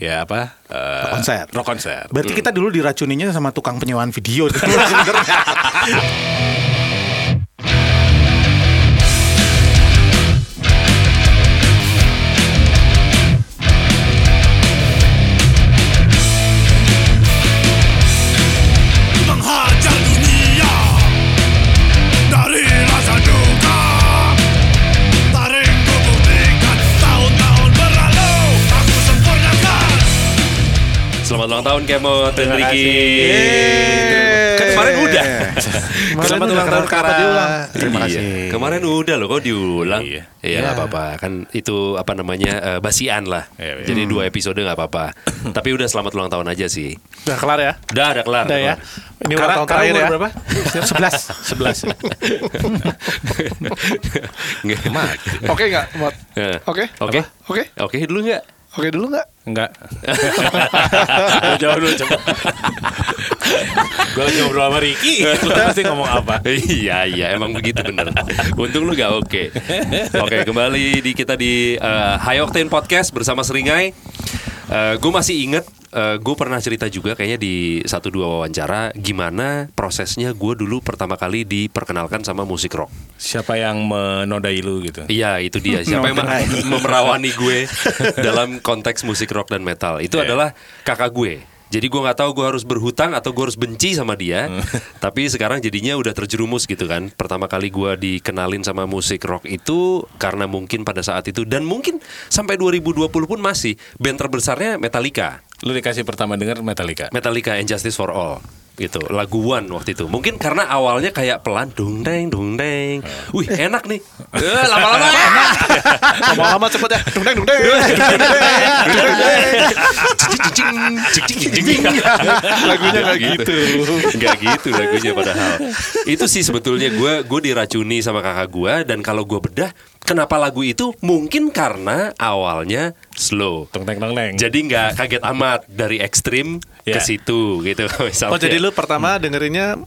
ya apa? eh, Rock konser. Rock konser. Berarti kita dulu diracuninya sama tukang penyewaan video sebenarnya. ulang tahun Kemot dan. Kan kemarin udah. Selamat ulang tahun Kara. Terima Iya. kasih. Kemarin udah loh kok diulang. Iya. Iya nggak apa-apa kan itu apa namanya eh, basian lah. Iya, iya. Jadi dua episode nggak apa-apa. Tapi udah selamat ulang tahun aja sih. Udah kelar ya? Udah ada kelar. Udah ya. Ini ulang tahun terakhir ya. berapa? 11. 11. Nggak. Oke nggak, Mot? Eh. Oke? Oke. Oke? Oke dulu nggak? Oke dulu nggak? Enggak. Jauh dulu coba. Gue lagi ngobrol sama Ricky. Lu pasti ngomong apa? iya iya emang begitu bener. Untung lu gak oke. Oke kembali di kita di eh, High Octane Podcast bersama Seringai. Gue masih inget gue pernah cerita juga kayaknya di satu dua wawancara gimana prosesnya gue dulu pertama kali diperkenalkan sama musik rock. Siapa yang menodai lu gitu? Iya itu dia siapa yang mem- memerawani gue dalam konteks musik rock dan metal itu Iya. adalah kakak gue. Jadi gue nggak tahu gue harus berhutang atau gue harus benci sama dia. Tapi sekarang jadinya udah terjerumus gitu kan. Pertama kali gue dikenalin sama musik rock itu karena mungkin pada saat itu dan mungkin sampai 2020 pun masih band terbesarnya Metallica. Lu dikasih pertama denger Metallica. Metallica and Justice for All gitu lagu One waktu itu. Mungkin karena awalnya kayak pelan dung deng dung deng. Wih enak nih. Eh, lama-lama Lama-lama cepet ya. Dung deng, dung deng. lagunya nggak gitu. nggak gitu lagunya padahal. Itu sih sebetulnya gue gue diracuni sama kakak gue dan kalau gue bedah kenapa lagu itu? Mungkin karena awalnya slow. Teng tong teng. jadi nggak kaget amat dari ekstrim ke Ya. situ gitu misalnya Oh jadi lu pertama dengerinnya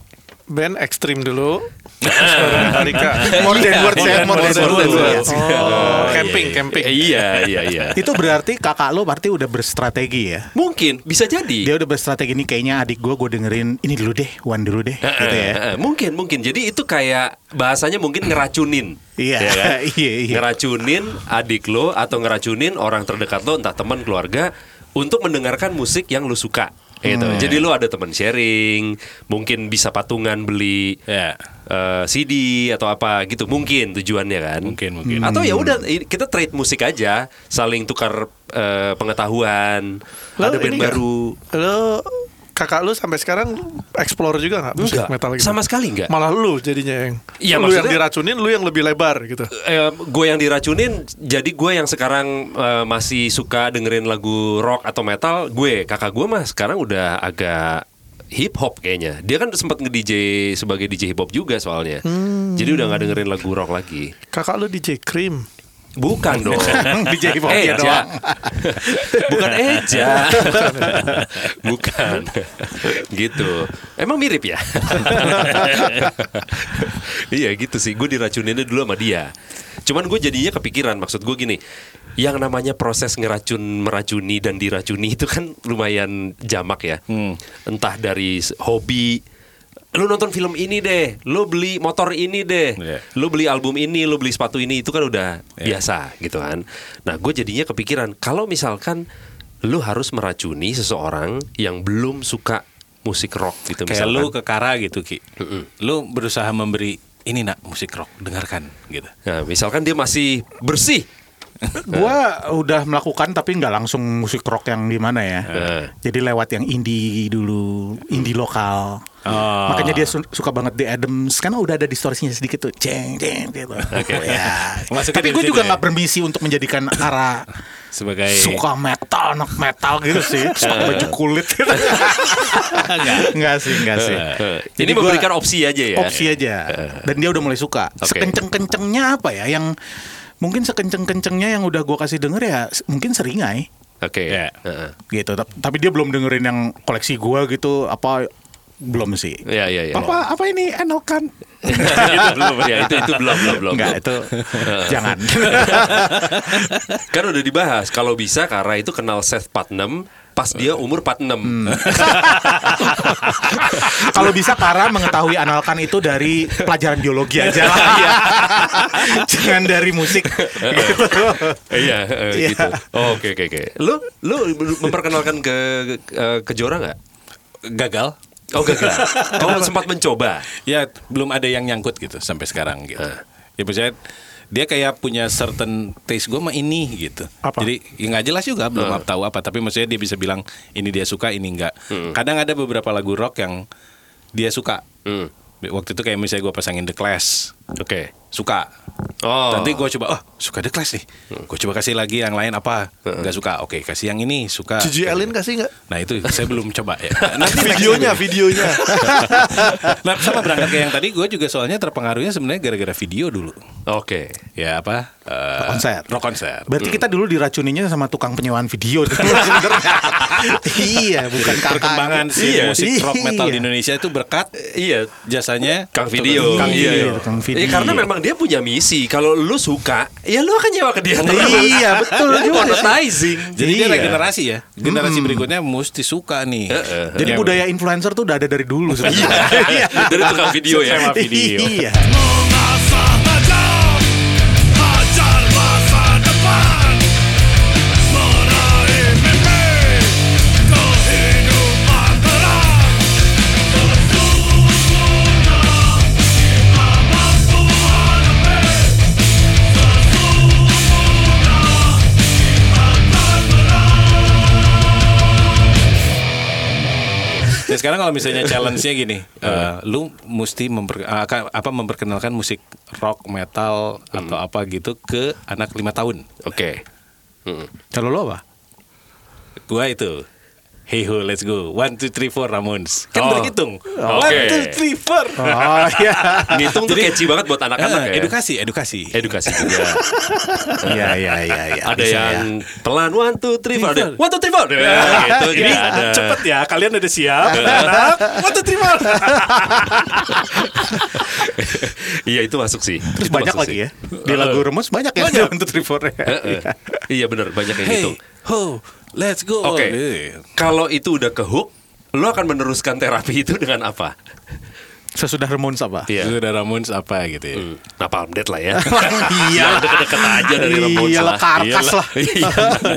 band ekstrim dulu. Metallica. More than words ya, more than More than words. Oh, camping, camping. iya iya iya Itu berarti kakak lo berarti udah berstrategi ya? mungkin bisa jadi Dia udah berstrategi nih kayaknya adik gue gue dengerin ini dulu deh, one dulu deh, gitu ya. Mungkin mungkin jadi itu kayak bahasanya mungkin ngeracunin Iya, ya kan? iya, iya. ngeracunin adik lo atau ngeracunin orang terdekat lo entah teman keluarga untuk mendengarkan musik yang lo suka gitu. Hmm. Jadi lo ada teman sharing, mungkin bisa patungan beli Ya. eh, CD atau apa gitu. Mungkin tujuannya kan. Mungkin, mungkin. Atau ya udah i- kita trade musik aja, saling tukar eh, pengetahuan. Lo ada band baru. Lu kakak lu sampai sekarang explore juga nggak musik Enggak, metal gitu? sama sekali enggak. Malah lu jadinya yang Iya, lu yang maksudnya- diracunin, lu yang lebih lebar gitu. eh, gue yang diracunin jadi gue yang sekarang eh, masih suka dengerin lagu rock atau metal gue kakak gue mah sekarang udah agak hip hop kayaknya dia kan sempat nge DJ sebagai DJ hip hop juga soalnya jadi udah nggak dengerin lagu rock lagi Kakak lu DJ Cream. Bukan dong. DJ hopnya Eja. doang. bukan Eja. Bukan. Gitu. Emang mirip ya? Iya gitu sih. Gue diracuninnya dulu sama dia. Cuman gue jadinya kepikiran maksud gue gini yang namanya proses ngeracun meracuni dan diracuni itu kan lumayan jamak ya. Entah dari hobi lu nonton film ini deh, lu beli motor ini deh, Iya. lu beli album ini, lu beli sepatu ini, itu kan udah Iya. biasa gitu kan. Nah, gue jadinya kepikiran kalau misalkan lu harus meracuni seseorang yang belum suka musik rock gitu Kayak misalkan. lu ke Kara gitu Ki. Lu berusaha memberi ini nak musik rock dengarkan gitu. Nah, misalkan dia masih bersih. Gue udah melakukan tapi nggak langsung musik rock yang gimana ya. Eh. Jadi lewat yang indie dulu, indie lokal. Oh. Makanya dia su- suka banget The Adams karena udah ada distorsinya sedikit tuh, ceng ceng gitu. Ya. Masuknya Tapi gue juga ya? nggak bermisi untuk menjadikan arah Sebagai suka metal, anak metal gitu sih, suka baju kulit gitu. Enggak. Enggak sih, enggak sih. Eh, Jadi Ini gua- memberikan opsi aja ya. opsi aja dan dia udah mulai suka Oke. sekenceng-kencengnya apa ya yang mungkin sekenceng-kencengnya yang udah gue kasih denger ya mungkin seringai Oke. Ya. Heeh. gitu Tap- tapi dia belum dengerin yang koleksi gua gitu apa belum sih Iya, iya, iya. apa apa ini enokan itu belum ya itu itu belum belum belum. Enggak, itu jangan. Kan udah dibahas kalau bisa Kara itu kenal Seth Putnam pas dia umur 46. Kalau bisa Kara mengetahui analkan itu dari pelajaran biologi aja lah. Iya. Jangan dari musik. gitu. Iya, eh, Iya. gitu. Oh, Oke oke oke. Lu lu memperkenalkan ke ke, ke Jora nggak? Gagal. Oh gagal. Kau sempat mencoba. Ya belum ada yang nyangkut gitu sampai sekarang gitu. Eh. Ya maksudnya dia kayak punya certain taste gue mah ini gitu. Apa? Jadi ya nggak jelas juga belum Eh. tahu apa. Tapi maksudnya dia bisa bilang ini dia suka ini enggak. Hmm. Kadang ada beberapa lagu rock yang dia suka. Hmm. Waktu itu kayak misalnya gue pasangin The Clash Oke. suka. Oh. Nanti gue coba, oh suka The Clash nih. Gue coba kasih lagi yang lain apa? Nggak suka. Oke kasih yang ini suka. Gigi Allen kasih nggak? Nah itu saya belum coba ya. Nanti Videonya, videonya. Nah sama berangkat kayak yang tadi gue juga soalnya terpengaruhnya sebenarnya gara-gara video dulu. Oke. Ya apa? Eh, Rock konser. Rock konser. Berarti kita dulu diracuninya sama tukang penyewaan video sebenarnya. iya, bukan kakak. Perkembangan si Iya. musik rock metal di Iya. Indonesia itu berkat Iya. jasanya Kang video. Kang Iya, video, iya. Kang video. Iya, karena memang dia punya misi. Kalau lu suka, ya lu akan nyewa ke dia. Iya, betul Dia juga. monetizing. Jadi dia Iya. regenerasi ya. Generasi berikutnya mesti suka nih. Heeh. Jadi Ya, budaya influencer tuh udah ada dari dulu sebenarnya. Iya. Dari tukang video ya. Video. Iya. Sekarang kalau misalnya challenge-nya gini, eh, lu mesti memper, ka- apa memperkenalkan musik rock, metal atau apa gitu ke anak lima tahun. Oke. Mm. Kalau lo apa? Gua itu. Hey ho, let's go. One, two, three, four, Ramones. Kan Oh. berhitung. Oke. One, two, three, four. Oh iya. Ngitung tuh catchy banget buat anak-anak Eh, ya. edukasi, edukasi. Edukasi juga. Iya iya iya iya. ada Bisa yang ya. pelan one two three four. Ada Three, one two three four. Ya, gitu Ini juga ada. cepet ya, kalian udah siap. Anak, one, two, three, four. Iya itu masuk sih. Terus Itu banyak lagi sih. ya. Di lagu Remus banyak ya Banyak. untuk report Heeh. Iya benar banyak yang Hey, gitu. Ho, let's go. Oke. Eh. Kalau itu udah ke hook, lo akan meneruskan terapi itu dengan apa? Sesudah Remones apa? Iya. Sudah Ramones apa gitu ya. Hmm, Napalm Death lah ya. Iya. Ya, deket-deket aja dari Ramones Iya lah, lah. karkas Iyalah. lah. Iya.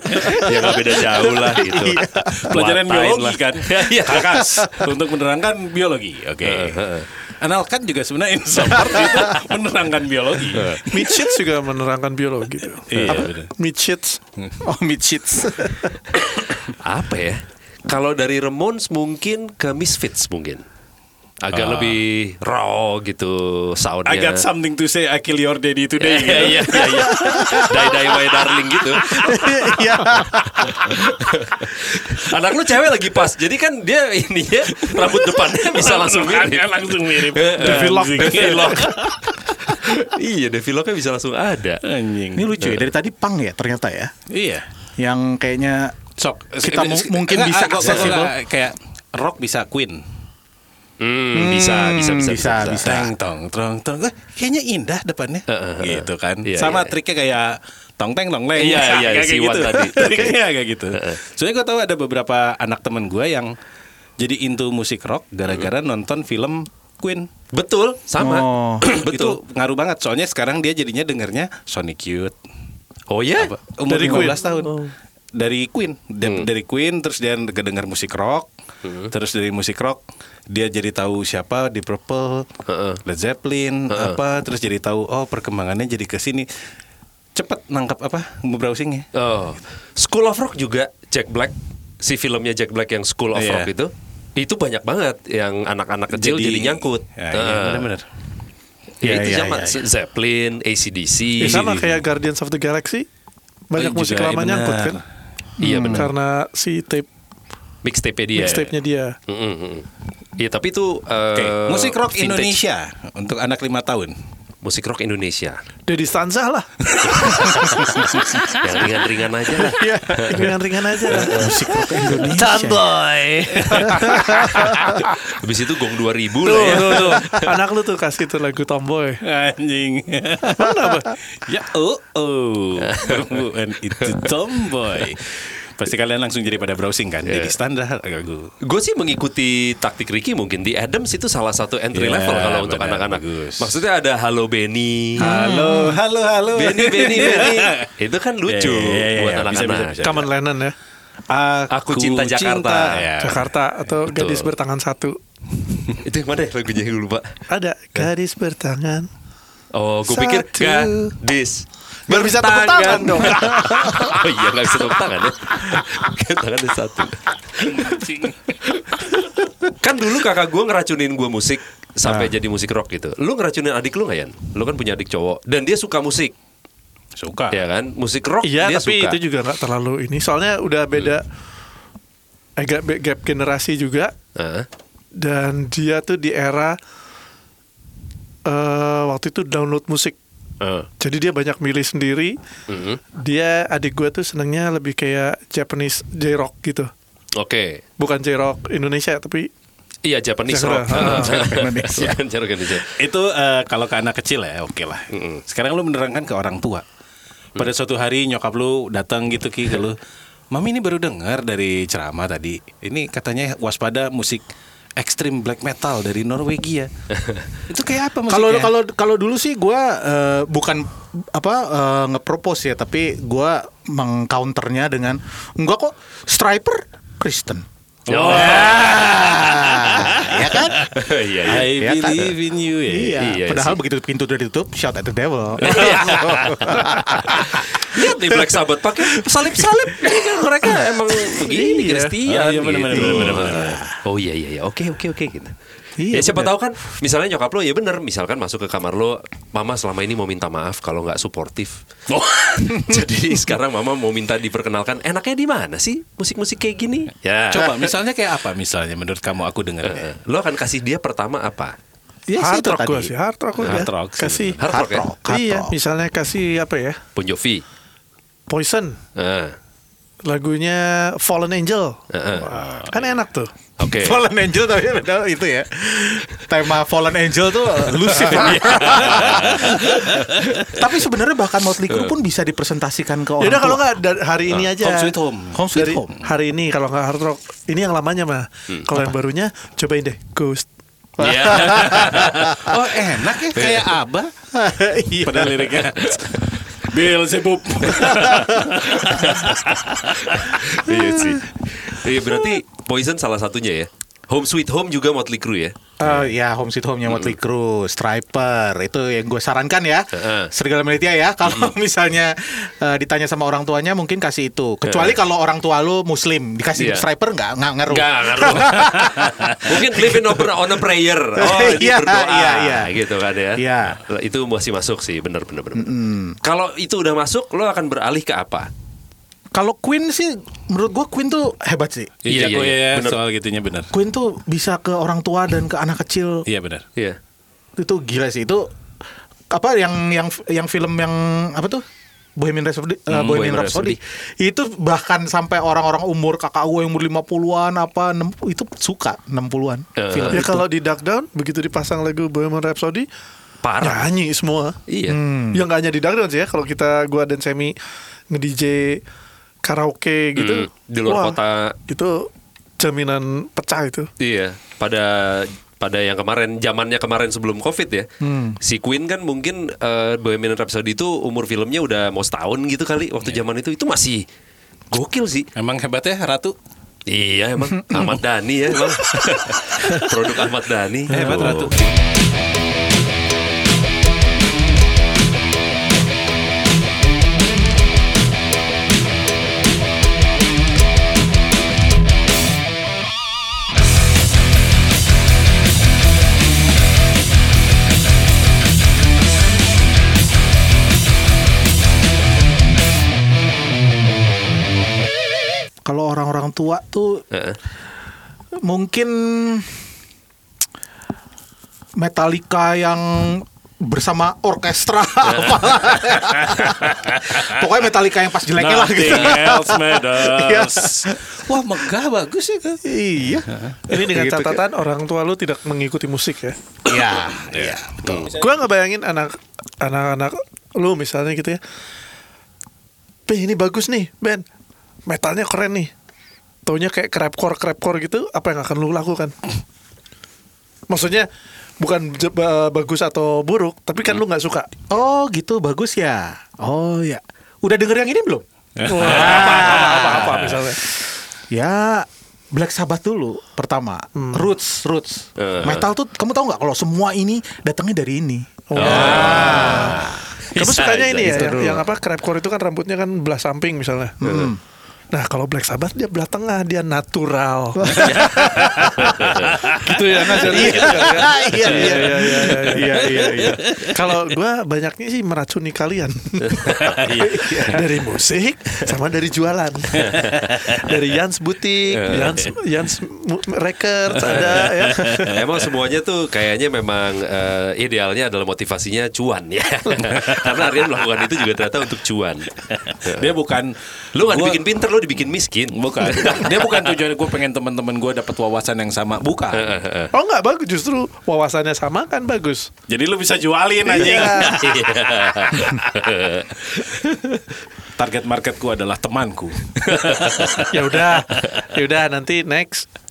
ya nggak beda jauh lah gitu. Iya. Pelajaran biologi lah. kan. Iya. Kakas untuk menerangkan biologi. Oke. Analkan juga sebenarnya insert itu menerangkan biologi. Midshits juga menerangkan biologi tuh. Iya, Apa? bener. Midshits. Oh midshits. Apa ya? Kalau dari Ramones mungkin ke Misfits mungkin. Agak lebih raw gitu soundnya. I got something to say I kill your daddy today. Iya iya iya. iya. Die die my darling gitu. Iya. Anak lu cewek lagi pas. Jadi kan dia ini ya rambut depannya bisa langsung mirip. langsung mirip. Devilok. Devilok. iya, Deviloknya bisa langsung ada. Anjing. Ini lucu ya dari tadi pang ya ternyata ya. Iya. Yang kayaknya Sok Kita mu- mungkin bisa accessible. kayak rock bisa Queen. Hmm, bisa, bisa, bisa, bisa, bisa. Teng tong trong tong. Eh, kayaknya indah depannya. Heeh, heeh. gitu kan. Iya, Sama iya. triknya kayak tong teng tong leng. Iya, iya, Kayak si gitu. tadi. Triknya kayak gitu. Soalnya gue tahu ada beberapa anak temen gue yang jadi into musik rock gara-gara nonton film Queen. Betul, sama. Oh. Itu ngaruh banget. Soalnya sekarang dia jadinya dengernya Sonic Youth. Oh ya? Umur Dari 15 Queen? tahun. Dari Queen, Da- dari Queen terus dia kedenger musik rock. Terus dari musik rock dia jadi tahu siapa di Purple, Heeh. Led Zeppelin, apa terus jadi tahu oh perkembangannya jadi ke sini. Cepet nangkap apa? browsingnya. Oh. School of Rock juga Jack Black, si filmnya Jack Black yang School of Iya. Rock itu. Itu banyak banget yang anak-anak kecil jadi, nyangkut. Ya, iya, Heeh. benar-benar. Ya, Iya, itu iya, sama iya, iya. Zeppelin, ACDC. Ya, sama kayak Guardians of the Galaxy. Banyak Oh, musik juga, lama iya nyangkut kan. Iya benar. Karena si tape Mixtape dia. mixtape-nya dia. Mm, mm, mm. Iya tapi itu eh, Oke, musik rock vintage. Indonesia untuk anak lima tahun. Musik rock Indonesia. Dedi Stanza lah. Yang ringan-ringan aja lah. Iya, ringan-ringan aja lah. Musik rock Indonesia. Tomboy. Habis itu Gong 2000 Tuh, lah ya. tuh, tuh. Anak lu tuh kasih tuh lagu Tomboy. Anjing. ya oh oh. Perempuan itu tomboy. Pasti kalian langsung jadi pada browsing kan. Jadi standar lagu. Gue sih mengikuti taktik Ricky mungkin di Adams itu salah satu entry Iya, level kalau untuk anak-anak. Maksudnya ada Halo Benny. Halo, halo, halo. Benny, Benny, Benny. Itu kan lucu Iya, iya, iya, buat iya. Anak-anak. Common Lennon ya. Aku Cinta Jakarta. ya. Jakarta atau Betul. Gadis Bertangan Satu. Itu yang mana ya lagunya gue lupa. Ada Gadis Bertangan. Oh, gue pikir gadis. Biar bisa tepuk tangan dong. oh iya gak bisa tepuk tangan ya. Kan tangannya satu. kan dulu kakak gue ngeracunin gue musik sampai jadi musik rock gitu. Lu ngeracunin adik lu gak Yan? Lu kan punya adik cowok dan dia suka musik, Suka. ya kan? Musik rock Iya, dia tapi suka. itu juga nggak terlalu ini. Soalnya udah beda agak be- gap generasi juga Heeh. dan dia tuh di era eh waktu itu download musik. Heeh. Jadi dia banyak milih sendiri. Mhm. Dia adik gue tuh senangnya lebih kayak Japanese J-rock gitu. Oke. Bukan J-rock Indonesia tapi Iya Japanese Jakarta. rock. Heeh. Indonesia. Itu eh, kalau ke anak kecil ya oke lah. Mm-mm. Sekarang lu menerangkan ke orang tua. Pada suatu hari nyokap lu datang gitu ki ke lu. Mami ini baru dengar dari ceramah tadi. Ini katanya waspada musik ekstrim black metal dari Norwegia. Itu kayak apa Kalau kalau kalau dulu sih gue bukan apa eh, nge-propose ya, tapi gue mengcounternya dengan enggak kok Striper Kristen. Oh. ya kan? Iya iya. I Ya kan? believe in you ya. Iya. Iya Padahal sih. begitu pintu udah ditutup, shout at the devil. Lihat nih Black Sabbath pakai salib-salib. Kan mereka emang begini Iya. Kristian Oh, iya, gitu. Oh iya iya iya. Oke oke oke gitu. Iya, ya siapa tahu kan misalnya nyokap lo ya bener misalkan masuk ke kamar lo mama selama ini mau minta maaf kalau nggak suportif Oh. jadi sekarang mama mau minta diperkenalkan enaknya di mana sih musik-musik kayak gini ya Coba misalnya kayak apa misalnya menurut kamu aku dengar Eh, lo akan kasih dia pertama apa Ya, sih hard rock tadi. gue sih, hard rock gue Hard ya. rock sih. Kasih hard rock ya Hard Iya, rock. misalnya kasih apa ya? Bon Jovi Poison. Ah, Lagunya Fallen Angel. ah, ah. Kan enak tuh. oke Fallen Angel tapi padahal itu ya. Tema Fallen Angel tuh lucu. tapi sebenarnya bahkan Motley Crue pun bisa dipresentasikan ke orang. Yaudah kalau nggak hari ini aja. Home Sweet Home. Home Sweet Dari Home. hari ini kalau nggak hard rock, ini yang lamanya mah. Kalau yang barunya cobain deh Ghost. Iya. Oh enak ya kayak Abah Iya. pada liriknya. Bill Sebub. iya sih iya berarti Poison salah satunya ya Home Sweet Home juga Motley Crue ya Eh, ya Home Sweet Home-nya Motley Crue, Striper itu yang gue sarankan ya. Heeh. Serigala Militia ya. Kalau misalnya eh, ditanya sama orang tuanya mungkin kasih itu. Kecuali kalau orang tua lu Muslim dikasih Iya. Striper nggak nggak ngaruh. Enggak ngaruh. Mungkin living over on a prayer. Oh, ini Iya, berdoa. iya, iya. Gitu kan ya. Iya. Itu masih masuk sih, bener bener bener. Kalau itu udah masuk, lo akan beralih ke apa? Kalau Queen sih menurut gue Queen tuh hebat sih. Iya, Iya, iya, iya, iya. Bener. soal gitunya benar. Queen tuh bisa ke orang tua dan ke anak kecil. Iya benar. Iya. Itu gila sih. Itu apa yang yang yang film yang apa tuh? Bohemian Rhapsody, uh, Hmm, Bohemian Bohemian Rhapsody. Itu bahkan sampai orang-orang umur kakak gue yang umur 50-an apa enam- itu suka 60-an Eh. film Ya itu. kalau di Dark Down begitu dipasang lagu Bohemian Rhapsody Parah. nyanyi semua. Iya. Yang nggak hanya di Dark Down sih ya. Kalau kita gua dan Semi nge-DJ karaoke gitu Hmm, di luar kota. itu jaminan pecah itu. Iya. Pada pada yang kemarin zamannya kemarin sebelum covid ya Hmm. si Queen kan mungkin eh, Bohemian Rhapsody itu umur filmnya udah mau setahun gitu kali waktu Iya. zaman itu itu masih gokil sih Emang hebat ya Ratu? Iya emang Ahmad Dhani ya emang Produk Ahmad Dhani Hebat Oh. Ratu. Orang-orang tua tuh Heeh. mungkin Metallica yang bersama orkestra apa. Pokoknya Metallica yang pas jeleknya lah gitu. Matters. Iya. Wah megah bagus ya kan. Iya. Ini dengan Gitu, catatan orang tua lu tidak mengikuti musik ya. Iya, iya. Gue ngebayangin anak anak-anak lu misalnya gitu ya. Ben ini bagus nih, Ben. Metalnya keren nih. Taunya kayak crapcore crapcore gitu, apa yang akan lu lakukan? Maksudnya bukan bagus atau buruk, tapi kan lu nggak suka. Oh, gitu bagus ya. Oh, ya. Udah denger yang ini belum? Wah, apa, apa, apa, apa misalnya? Ya Black Sabbath dulu pertama Roots Roots Eh. Metal tuh kamu tahu nggak kalau semua ini datangnya dari ini Kamu Bisa, sukanya bisa, ini ya, yang, yang apa crapcore itu kan rambutnya kan belah samping misalnya. Nah kalau Black Sabbath dia belah tengah, dia natural. gitu ya? Iya, iya. iya, iya, iya. Iya iya iya Kalau gua banyaknya sih meracuni kalian dari musik sama dari jualan. dari Jans Butik, Jans Jans Records ada ya. Emang semuanya tuh kayaknya memang eh, idealnya adalah motivasinya cuan ya. Karena Aryan melakukan itu juga ternyata untuk cuan. Dia bukan Lu nggak dibikin pinter, lu dibikin miskin. Bukan. Dia bukan tujuan gue pengen teman-teman gue dapat wawasan yang sama. Bukan. Oh nggak bagus justru wawasannya sama kan bagus. Jadi lu bisa jualin anjing. Target marketku adalah temanku. ya udah, ya udah nanti next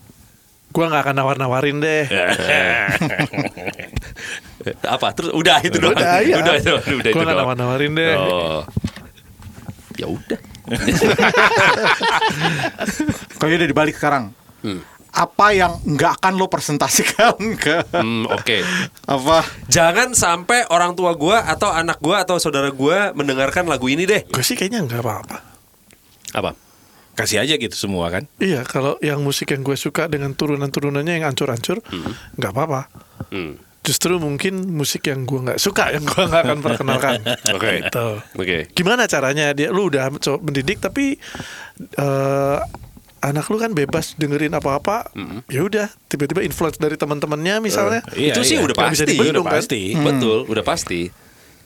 gua nggak akan nawar-nawarin deh. Apa? Terus udah itu doang. Udah, iya. Udah, itu, udah itu Gua nggak doang. nawar-nawarin deh. Oh. Ya udah. Kayaknya udah dibalik sekarang Apa yang nggak akan lo presentasikan ke Hmm, oke. Apa Jangan sampai orang tua gua atau anak gua atau saudara gua mendengarkan lagu ini deh. Gue sih kayaknya nggak apa-apa. Apa? Kasih aja gitu semua kan. Iya, kalau yang musik yang gue suka dengan turunan-turunannya yang ancur-ancur, nggak apa-apa. Hmm. Justru mungkin musik yang gue nggak suka yang gue nggak akan perkenalkan. Oke. Gitu. Oke. Gimana caranya dia? Lu udah coba mendidik tapi eh, anak lu kan bebas dengerin apa-apa. Ya udah, tiba-tiba influence dari teman-temannya misalnya. Iya, itu sih iya. udah bisa pasti. dibendung, udah kan? pasti. Betul, udah pasti.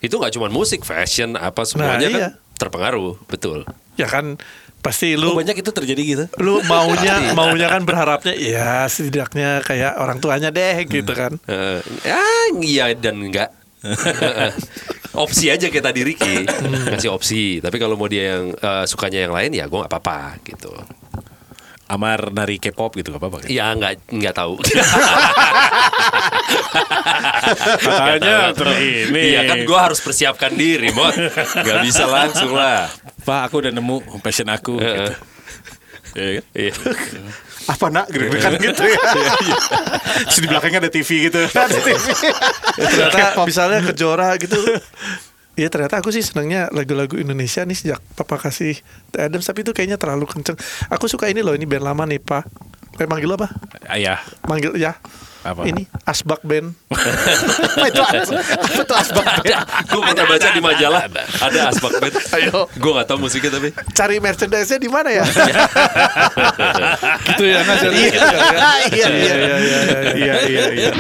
Itu nggak cuma musik, fashion, apa semuanya Nah, kan iya. terpengaruh, betul. Ya kan pasti Lu lu banyak itu terjadi gitu. lu maunya maunya kan berharapnya ya setidaknya kayak orang tuanya deh gitu kan. Eh, ya, iya dan enggak. opsi aja kayak tadi Ricky kasih opsi. Tapi kalau mau dia yang eh, sukanya yang lain ya gue nggak apa-apa gitu. Amar dari K-pop gitu gak apa-apa kan? Ya nggak nggak tahu. Katanya terus ini. Iya kan gue harus persiapkan diri, Mot. Gak bisa langsung lah. Pak, aku udah nemu passion aku. gitu. Iya kan? Iya. Apa nak gitu kan gitu ya Terus di belakangnya ada TV gitu Ada TV ternyata misalnya kejora gitu Iya ternyata aku sih senangnya lagu-lagu Indonesia nih sejak papa kasih The Adams tapi itu kayaknya terlalu kenceng. Aku suka ini loh ini band lama nih pak. Eh manggil apa? Ayah. Manggil ya. Apa? Ini Asbak Band. Itu Apa itu asbak gue pernah baca di majalah ada asbak band. Ayo. Gue nggak tahu musiknya tapi. Cari merchandise-nya di mana ya? gitu ya nggak jadi. Iya iya iya iya iya iya iya